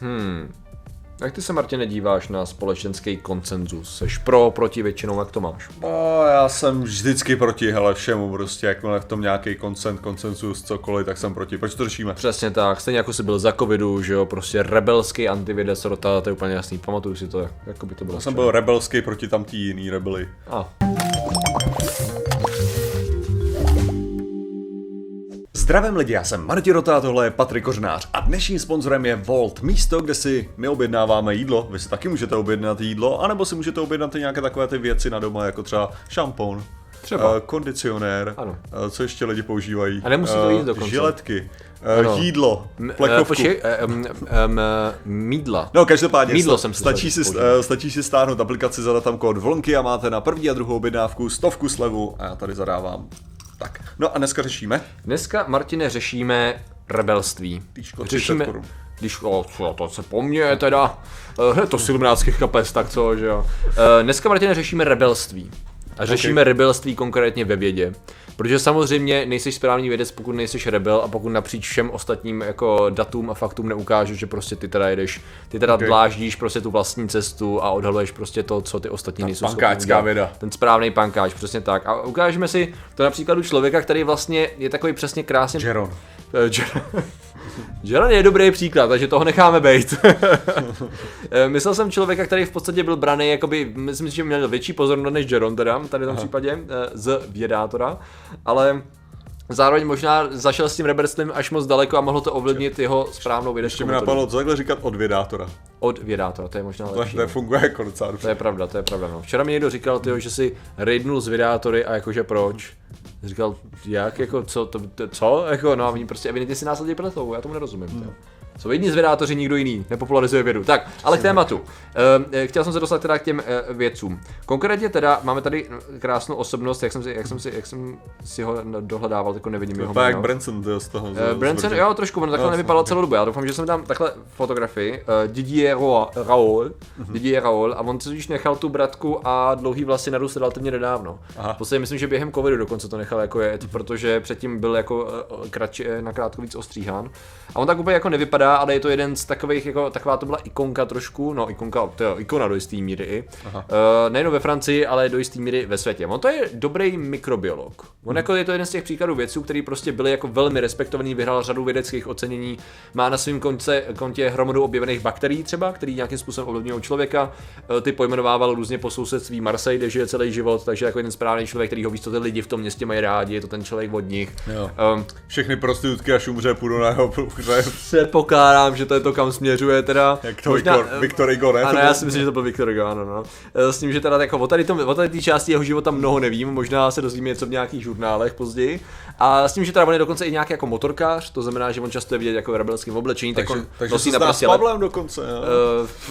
Hmm. Jak ty se, Martine, díváš na společenský koncenzus? Seš pro, proti většinou, jak to máš? No, já jsem vždycky proti, hele, všemu, prostě, jakmile v tom nějaký koncent, koncensus, cokoliv, tak jsem proti. Proč to řešíme? Přesně tak, stejně jako jsi byl za covidu, že jo, prostě rebelský antivides rota, to je úplně jasný, pamatuju si to, jako by to bylo. Já jsem byl rebelský proti tam tý jiný rebeli. A. Zdravím lidi, já jsem Martin Rota a tohle je Patrik Kořnář a dnešním sponzorem je Volt, místo, kde si my objednáváme jídlo. Vy si taky můžete objednat jídlo, anebo si můžete objednat i nějaké takové ty věci na doma, jako třeba šampon, Třeba. Uh, kondicionér, Ano. Uh, co ještě lidi používají? A nemusí to Eh, jít dokonce. Žiletky, Ano. uh, jídlo, M- plechovku. eh, Počkej, eh, um, um, mídla. No, každopádně, Mídlo sta- jsem si stačí, si, uh, stačí si stáhnout aplikaci, zadat tam kód vlnky a máte na první a druhou objednávku stovku slevu a já tady zadávám. No a dneska řešíme. Dneska, Martine, řešíme rebelství. 30 korun. Když, o, co, to se po mně teda, eh, to z iluminátských kapes, tak co, že jo. Eh, Dneska, Martine, řešíme rebelství. A řešíme okay. rebelství konkrétně ve vědě. Protože samozřejmě nejsi správný vědec, pokud nejsi rebel a pokud napříč všem ostatním jako datům a faktům neukážeš, že prostě ty teda jedeš, ty teda Ok. okay. dláždíš prostě tu vlastní cestu a odhaluješ prostě to, co ty ostatní nejsou schopni pankáčská věda. Ten správný pankáč, přesně tak. A ukážeme si to na příkladu člověka, který vlastně je takový přesně krásně Jeron. Jeron je dobrý příklad, takže toho necháme být. Eh, Myslel jsem člověka, který v podstatě byl braný, jakoby, myslím si, že měl větší pozornost než Jeron teda, tady v tom případě, eh, z vědátora, ale zároveň možná zašel s tím rebelstvím až moc daleko a mohlo to ovlivnit jeho správnou Ještě vědeckou mi metodu. napadlo, co takhle říkat od vědátora. Od vědátora, to je možná To, lepší. to funguje jako docela To dobře. je pravda, to je pravda. No. Včera mi někdo říkal, tyjo, že si raidnul z vydátory a jakože proč. Říkal, jak, jako, co, to, to, co, jako, no a oni prostě evidentně si následně pletou, já tomu nerozumím. Hmm. Jsou jedni z vydátoři, nikdo jiný, nepopularizuje vědu. Tak, ale k tématu. Eh, Chtěl jsem se dostat teda k těm eh, vědcům. Konkrétně teda máme tady krásnou osobnost, jak jsem si, jak jsem si, jak jsem si ho dohledával, jako nevidím jeho To je jak jméno. Branson to z toho. Branson, jo, trošku, on takhle No, nevypadal jasně. celou dobu. Já doufám, že jsem dám takhle fotografii. Didier Ra- Raoul, Mhm. Didier Raoul, a on si nechal tu bratku a dlouhý vlasy narůst relativně nedávno. Aha. V podstatě myslím, že během covidu dokonce to nechal jako jet, protože předtím byl jako eh, nakrátko víc ostříhán. A on tak úplně jako nevypadá, ale je to jeden z takových, jako taková to byla ikonka trošku, no ikonka, to je ikona do jisté míry i. Uh, nejenom ve Francii, ale do jisté míry ve světě. On to je dobrý mikrobiolog. On jako je to jeden z těch příkladů vědců, který prostě byli jako velmi respektovaný, vyhrál řadu vědeckých ocenění, má na svém konce, kontě hromadu objevených bakterií třeba, který nějakým způsobem ovlivňují člověka. Eh, Ty pojmenovával různě po sousedství Marseille, kde žije celý život, takže jako jeden správný člověk, který ho ví, co ty lidi v tom městě mají rádi, je to ten člověk od nich. Jo. Um, Všechny prostitutky až umře půjdu na jeho. Předpokládám, že to je to, kam směřuje teda. Jak to Viktor, Viktor Igor, ne? Ano, já si myslím, že to byl Viktor Hugo, ano, no. Eh, S tím, že teda jako o tady, tom, o tady té části jeho života mnoho nevím, možná se dozvíme něco v nějakých žurnálech později. A s tím, že teda on je dokonce i nějaký jako motorkář, to znamená, že on často je vidět jako v rebelském oblečení, tak takže, on takže nosí na prostě Pavlem dokonce, jo.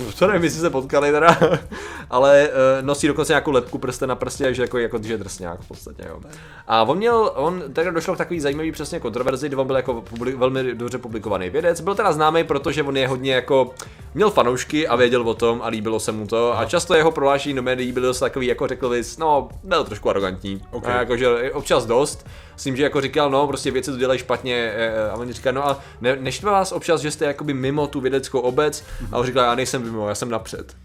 Uh, to nevím, jestli se potkali teda, ale uh, nosí dokonce nějakou lepku prste na prstě, že jako, jako že drsňák v podstatě, jo. A on měl, on teda došlo k takový zajímavý přesně kontroverzi, kdy on byl jako publik, velmi dobře publikovaný vědec, byl teda známý, protože on je hodně jako, měl fanoušky a věděl o tom a líbilo se mu to a často jeho prohlášení do médií byly dost takový, jako řekl bys, no, byl trošku arrogantní, Ok. a jakože občas dost, s tím, že jako říkal, no, prostě věci to dělají špatně eh, a on říká, no a ne, neštve vás občas, že jste jakoby mimo tu vědeckou obec a on říká, já nejsem mimo, já jsem napřed.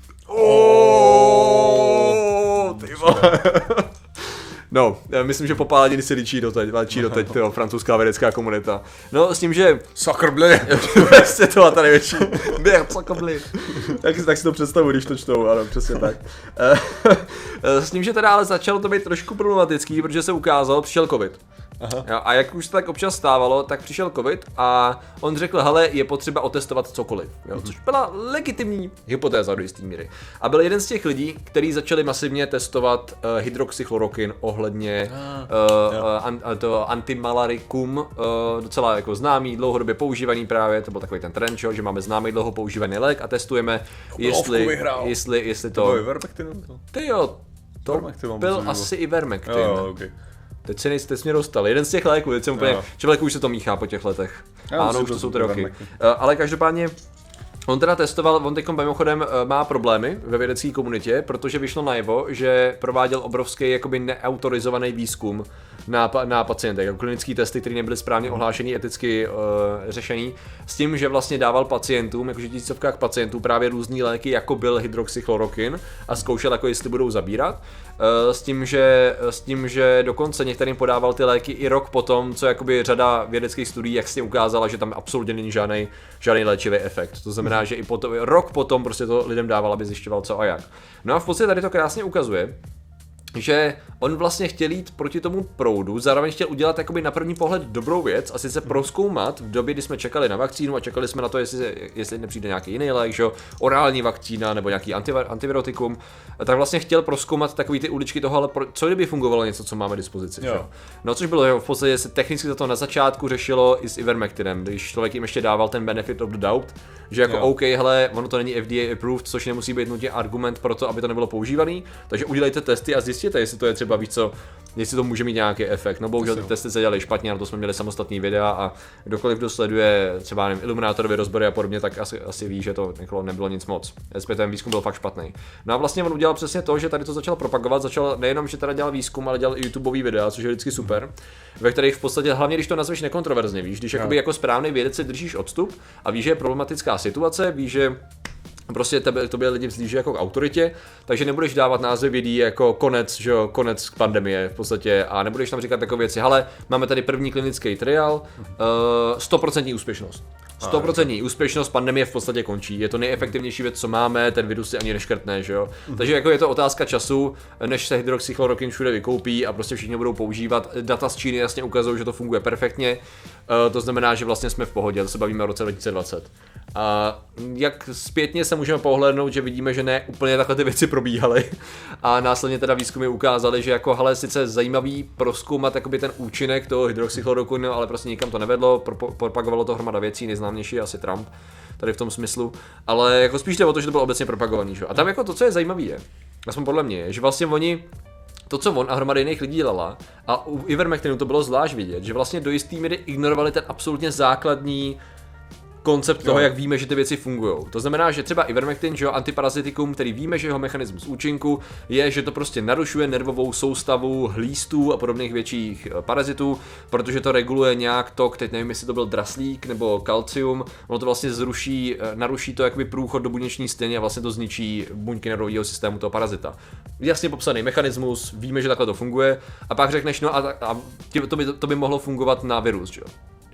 Oh, ty vole. No, myslím, že popáladiny se ličí doteď, ličí doteď, tyjo, francouzská vědecká komunita. No, s tím, že Sakrbli. Prostě to ta největší. Běh, sakobli. tak, si- tak si to představu, když to čtou, ano, přesně tak. Eh, S tím, že teda ale začalo to být trošku problematický, protože se ukázalo, přišel covid. Aha. Jo, a jak už to tak občas stávalo, tak přišel covid a on řekl, hele, je potřeba otestovat cokoliv. Jo, což byla legitimní hypotéza do jisté míry. A byl jeden z těch lidí, kteří začali masivně testovat uh, hydroxychlorokin ohledně uh, uh, an, uh, to antimalarikum, uh, docela jako známý, dlouhodobě používaný právě, to byl takový ten trend, že, že máme známý dlouho používaný lék a testujeme, jestli, vyhrál. jestli, jestli To to... byl? Ty jo, to byl asi Ivermectin. Jo, okay. Teď se nejste mě dostal. Jeden z těch léků, teď jsem úplně, Jo. člověku už se to míchá po těch letech. Já ano, už to jsou ty roky. Uh, ale každopádně On teda testoval, on teď mimochodem eh, má problémy ve vědecké komunitě, protože vyšlo najevo, že prováděl obrovský jakoby neautorizovaný výzkum na, na pacientech, jako klinické testy, které nebyly správně ohlášený, eticky uh, řešený, s tím, že vlastně dával pacientům, jakože tisícovkách pacientů právě různé léky, jako byl hydroxychlorokin a zkoušel, jako jestli budou zabírat, uh, s tím, že, s tím, že dokonce některým podával ty léky i rok potom, co jakoby řada vědeckých studií jasně ukázala, že tam absolutně není žádný, žádný léčivý efekt. To znamená, že i potom, rok potom prostě to lidem dával, aby zjišťoval co a jak. No a v podstatě tady to krásně ukazuje, že on vlastně chtěl jít proti tomu proudu, zároveň chtěl udělat jakoby na první pohled dobrou věc a sice proskoumat v době, kdy jsme čekali na vakcínu a čekali jsme na to, jestli, jestli nepřijde nějaký jiný lék, že? orální vakcína nebo nějaký antivirotikum, tak vlastně chtěl proskoumat takový ty uličky toho, ale pro, co kdyby fungovalo něco, co máme dispozici. Že? No což bylo, že v podstatě se technicky za to na začátku řešilo i s Ivermectinem, když člověk jim ještě dával ten benefit of the doubt, že jako jo. OK, hele, ono to není FDA approved, což nemusí být nutně argument pro to, aby to nebylo používaný, takže udělejte testy a zjistěte, jestli to je třeba víc co, jestli to může mít nějaký efekt. No bohužel ty testy se dělaly špatně, na to jsme měli samostatný videa a kdokoliv, kdo sleduje třeba nevím, iluminátorové rozbory a podobně, tak asi, asi ví, že to jako nebylo nic moc. Respektive ten výzkum byl fakt špatný. No a vlastně on udělal přesně to, že tady to začal propagovat, začal nejenom, že teda dělal výzkum, ale dělal i YouTubeový videa, což je vždycky super, ve kterých v podstatě, hlavně když to nazveš nekontroverzně, víš, když jakoby jako správný vědec si držíš odstup a víš, že je problematická situace, víš, že prostě tebe, tobě lidi vzlíží jako k autoritě, takže nebudeš dávat název videí jako konec, že jo, konec pandemie v podstatě a nebudeš tam říkat takové věci, ale máme tady první klinický trial, uh, 100% úspěšnost. 100% úspěšnost pandemie v podstatě končí. Je to nejefektivnější věc, co máme, ten virus si ani neškrtne, že jo. Takže jako je to otázka času, než se hydroxychlorokin všude vykoupí a prostě všichni budou používat. Data z Číny jasně ukazují, že to funguje perfektně. Uh, to znamená, že vlastně jsme v pohodě, to se bavíme o roce 2020. A jak zpětně se můžeme pohlednout, že vidíme, že ne úplně takhle ty věci probíhaly. A následně teda výzkumy ukázaly, že jako hele, sice zajímavý proskoumat jakoby ten účinek toho hydroxychlorokinu, ale prostě nikam to nevedlo, propagovalo to hromada věcí, nejznámější asi Trump tady v tom smyslu, ale jako spíš jde o to, že to bylo obecně propagovaný. Že? A tam jako to, co je zajímavé, je, aspoň podle mě, je, že vlastně oni to, co on a hromady jiných lidí dělala, a u Ivermectinu to bylo zvlášť vidět, že vlastně do jistý míry ignorovali ten absolutně základní koncept toho, jak víme, že ty věci fungují. To znamená, že třeba Ivermectin, že jo, antiparazitikum, který víme, že jeho mechanismus účinku je, že to prostě narušuje nervovou soustavu hlístů a podobných větších eh, parazitů, protože to reguluje nějak to, teď nevím, jestli to byl draslík nebo kalcium, ono to vlastně zruší, eh, naruší to jakoby průchod do buněční stěny a vlastně to zničí buňky nervového systému toho parazita. Jasně popsaný mechanismus, víme, že takhle to funguje, a pak řekneš, no a, a to, by, to by mohlo fungovat na virus, že jo.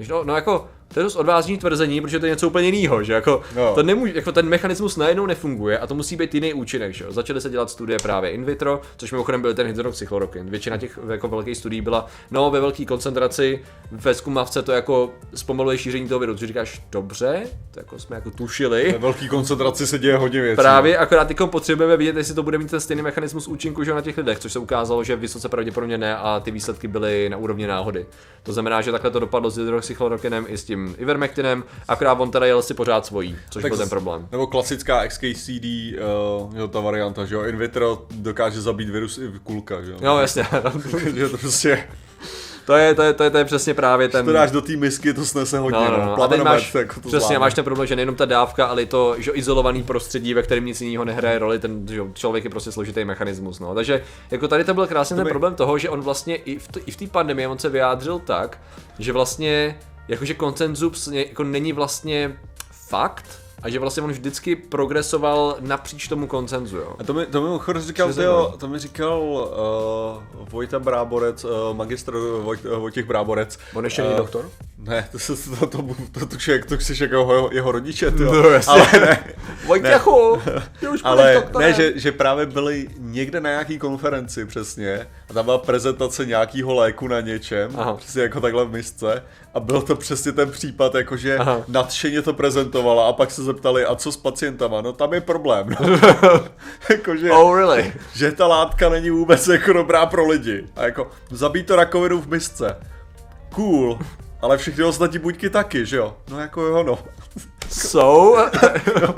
No, no jako, to je dost odvážný tvrzení, protože to je něco úplně jiného, že jako, no. to nemůže, jako ten mechanismus najednou nefunguje a to musí být jiný účinek, že jo. Začaly se dělat studie právě in vitro, což mimochodem byl ten hydroxychlorokin. Většina těch jako velkých studií byla, no ve velké koncentraci ve zkumavce to jako zpomaluje šíření toho viru, což říkáš, dobře, to jako jsme jako tušili. Ve velké koncentraci se děje hodně věcí. Právě, akorát teď potřebujeme vidět, jestli to bude mít ten stejný mechanismus účinku, že na těch lidech, což se ukázalo, že vysoce pravděpodobně ne a ty výsledky byly na úrovni náhody. To znamená, že takhle to dopadlo s hydroxychlorokinem i s tím Ivermectinem, akorát on teda jel si pořád svojí, což tak byl ten problém. Nebo klasická XKCD, uh, jo, ta varianta, že jo, in vitro dokáže zabít virus i kulka, že jo. Jo, jasně. že to prostě... To je, to, je, to, je, to je přesně právě ten... Když to dáš do té misky, to snese hodně, no, no, no. A teď máš, jako to přesně, zvládne. máš ten problém, že nejenom ta dávka, ale i to že izolovaný prostředí, ve kterém nic jiného nehraje roli, ten že člověk je prostě složitý mechanismus. No. Takže jako tady to byl krásně to ten by... problém toho, že on vlastně i v, t- i v té pandemii on se vyjádřil tak, že vlastně jakože koncenzus jako není vlastně fakt, a že vlastně on vždycky progresoval napříč tomu koncenzu, jo. A to mi, to mi říkal, tyjo, to mi říkal uh, Vojta Bráborec, uh, magistr Vojt, uh, Vojtěch Bráborec. On ještě není uh, doktor? Ne, to, se, to, to, to, to, člověk, to chceš jako jeho, jeho rodiče, ty No jasně. Ale ne. Vojtěchu, ne. už Ale ne, že, že právě byli někde na nějaký konferenci přesně a tam byla prezentace nějakého léku na něčem, Aha. přesně jako takhle v misce a byl to přesně ten případ, jakože Aha. nadšeně to prezentovala a pak se zeptali, a co s pacientama? No tam je problém. No. jakože, oh, really? že ta látka není vůbec jako dobrá pro lidi. A jako zabít to rakovinu v misce. Cool. Ale všechny ostatní buďky taky, že jo? No jako jo, no. Jsou? no.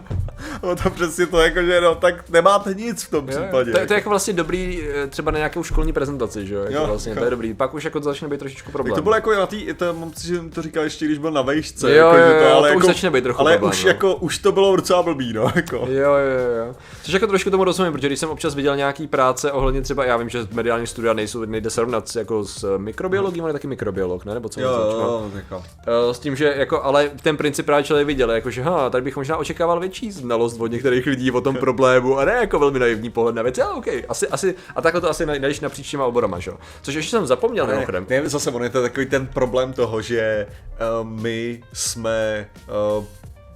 No to přesně to jako, že no, tak nemáte nic v tom Jo, jo. případě. To, je- to je jako vlastně dobrý eh, třeba na nějakou školní prezentaci, že jo? Jako Jo, vlastně, to jo. je dobrý. Pak už jako to začne být trošičku problém. Tak to bylo jako na tý, to mám pocit, že to říkal ještě, když byl na vejšce. Jo, jako, jo, jo, ale to už jako, začne být trochu Ale problém, už no. jako, už to bylo docela blbý, no, jako. Jo, jo, jo, jo. Což jako trošku tomu rozumím, protože když jsem občas viděl nějaký práce ohledně třeba, já vím, že mediální studia nejsou, nejde srovnat jako s mikrobiologií, ale taky mikrobiolog, ne? Nebo co? Jo, no. jo, jako. Eh, S tím, že jako, ale ten princip právě člověk viděl, jako že ha, tady bych možná očekával větší znalost od některých lidí o tom problému a ne jako velmi naivní pohled na věc, ale OK, asi, asi, a takhle to asi najdeš napříč těma oborama, že. Což ještě jsem zapomněl Ne, mimochodem. ne, zase on je to takový ten problém toho, že uh, my jsme uh,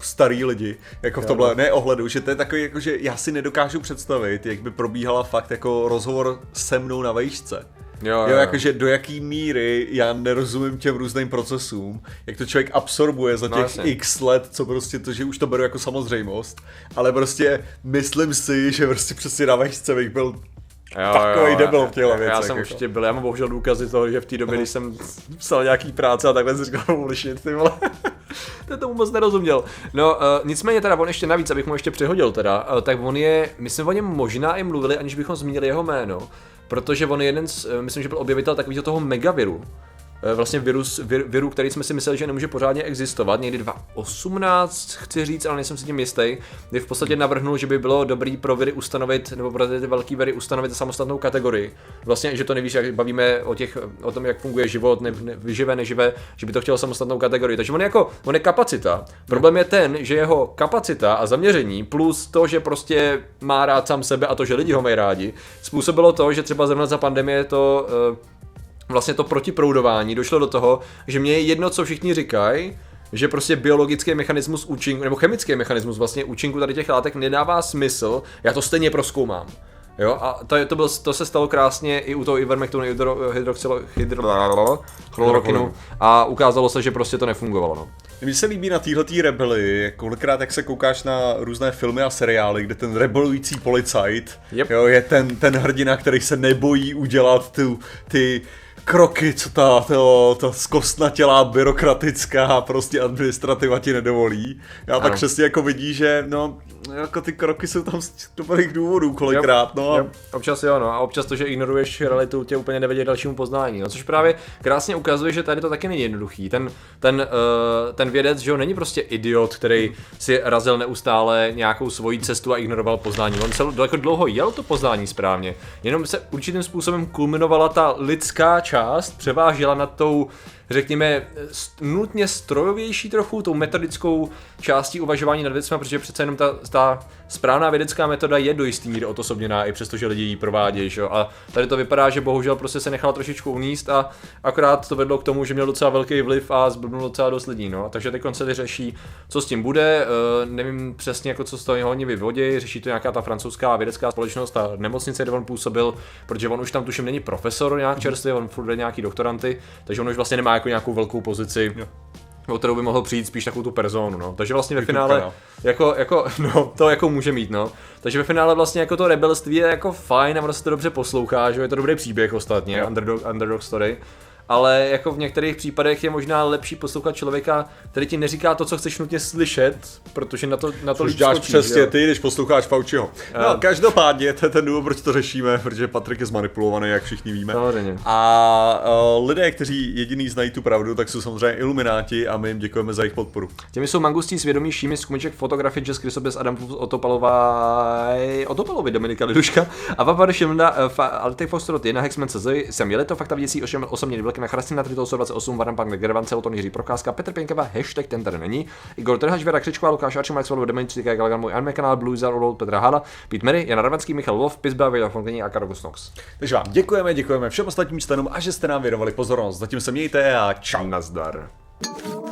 starý lidi, jako v tomhle ne ohledu, že to je takový, jako, že já si nedokážu představit, jak by probíhala fakt jako rozhovor se mnou na vejšce. Jo, Jo, jakože do jaký míry já nerozumím těm různým procesům, jak to člověk absorbuje za No, těch jasně. x let, co prostě to, že už to beru jako samozřejmost, ale prostě myslím si, že prostě přesně na vejšce bych byl Jo, Takový jo, debil já- v těchto Já věcech, jsem jako. určitě byl, já mám bohužel důkazy toho, že v té době, když jsem psal nějaký práce a takhle si říkal, holy shit, ty vole. to tomu moc nerozuměl. No, uh, nicméně teda on ještě navíc, abych mu ještě přihodil teda, uh, tak on je, my jsme o něm možná i mluvili, aniž bychom zmínili jeho jméno, protože on je jeden z, uh, myslím, že byl objevitel takového toho megaviru. Eh, Vlastně virus, vir, viru, který jsme si mysleli, že nemůže pořádně existovat, někdy 2018 chci říct, ale nejsem si tím jistý, kdy v podstatě navrhnul, že by bylo dobrý pro viry ustanovit, nebo pro ty velké viry ustanovit samostatnou kategorii. Vlastně, že to nevíš, jak bavíme o, těch, o tom, jak funguje život, ne, ne, vyživé, neživé, že by to chtělo samostatnou kategorii. Takže on je jako, on je kapacita. Problém je ten, že jeho kapacita a zaměření plus to, že prostě má rád sám sebe a to, že lidi ho mají rádi, způsobilo to, že třeba zrovna za pandemie to eh, vlastně to protiproudování došlo do toho, že mě je jedno, co všichni říkají, že prostě biologický mechanismus účinku, nebo chemický mechanismus vlastně účinku tady těch látek nedává smysl, já to stejně proskoumám. Jo, a to, to, byl, to se stalo krásně i u toho ivermectinu, hydro, hydroxylo, hydro, chlorokinu a ukázalo se, že prostě to nefungovalo. No. Mně se líbí na téhletý rebely, kolikrát jak se koukáš na různé filmy a seriály, kde ten rebelující policajt Yep. jo, je ten, ten hrdina, který se nebojí udělat tu, ty kroky, co ta, to, ta zkostnatělá byrokratická prostě administrativa ti nedovolí. Já Ano. přesně jako vidí, že no, jako ty kroky jsou tam z dobrých důvodů kolikrát, no. Jo, občas jo, no, a občas to, že ignoruješ realitu, tě úplně nevede k dalšímu poznání. No, což právě krásně ukazuje, že tady to taky není jednoduchý. Ten, ten, uh, ten vědec, že jo, není prostě idiot, který si razil neustále nějakou svoji cestu a ignoroval poznání. On se jako dlouho jel to poznání správně, jenom se určitým způsobem kulminovala ta lidská část, převážela nad tou řekněme, nutně strojovější trochu, tou metodickou částí uvažování nad věcmi, protože přece jenom ta, ta správná vědecká metoda je do jistý míry odosobněná, i přesto, že lidi ji provádějí, že? A tady to vypadá, že bohužel prostě se nechala trošičku uníst a akorát to vedlo k tomu, že měl docela velký vliv a zblbnul docela dost lidí, no. Takže teď se řeší, co s tím bude, uh, nevím přesně, jako co z toho oni vyvodí, řeší to nějaká ta francouzská vědecká společnost, ta nemocnice, kde on působil, protože on už tam tuším není profesor nějak čerstvý, on furt nějaký doktoranty, takže on už vlastně nemá jako nějakou velkou pozici. Jo. O kterou by mohl přijít spíš takovou tu personu, no. Takže vlastně ve Vykukaná. finále, jako, jako, no, to jako může mít, no. Takže ve finále vlastně jako to rebelství je jako fajn a ono se to dobře poslouchá, že je to dobrý příběh ostatně, Jo. underdog, underdog story ale jako v některých případech je možná lepší poslouchat člověka, který ti neříká to, co chceš nutně slyšet, protože na to, na to Což děláš přesně ty, když posloucháš Fauciho. No, ehm. každopádně, to je ten důvod, proč to řešíme, protože Patrik je zmanipulovaný, jak všichni víme. Samozřejmě. A uh, lidé, kteří jediný znají tu pravdu, tak jsou samozřejmě ilumináti a my jim děkujeme za jejich podporu. Těmi jsou mangustí svědomí Šími skumiček fotografie Jess Krysobes, Adam Otopalová, eh, Otopalovi Dominika Liduška a Vapar Šimda, uh, Altek Fosterot, Jena Hexman CZ, jsem Jeleto, Fakta věcí, 8, 8 Lekna, Chrastina, 328, Varan Pank, Gervan, Celoton, Jiří Procházka, Petr Pěnkeva, hashtag ten tady není, Igor Trhač, Věra Křičková, Lukáš Arčima, Max Valvo, Demenci, Kaj Galgan, můj Anime kanál, Blue Zero, Road, Petra Hala, Pít Mary, Jan Ravanský, Michal Lov, Pizba, Vila Fonkyni a Karol Nox. Takže vám děkujeme, děkujeme všem ostatním členům a že jste nám věnovali pozornost. Zatím se mějte a čau. Nazdar. thank you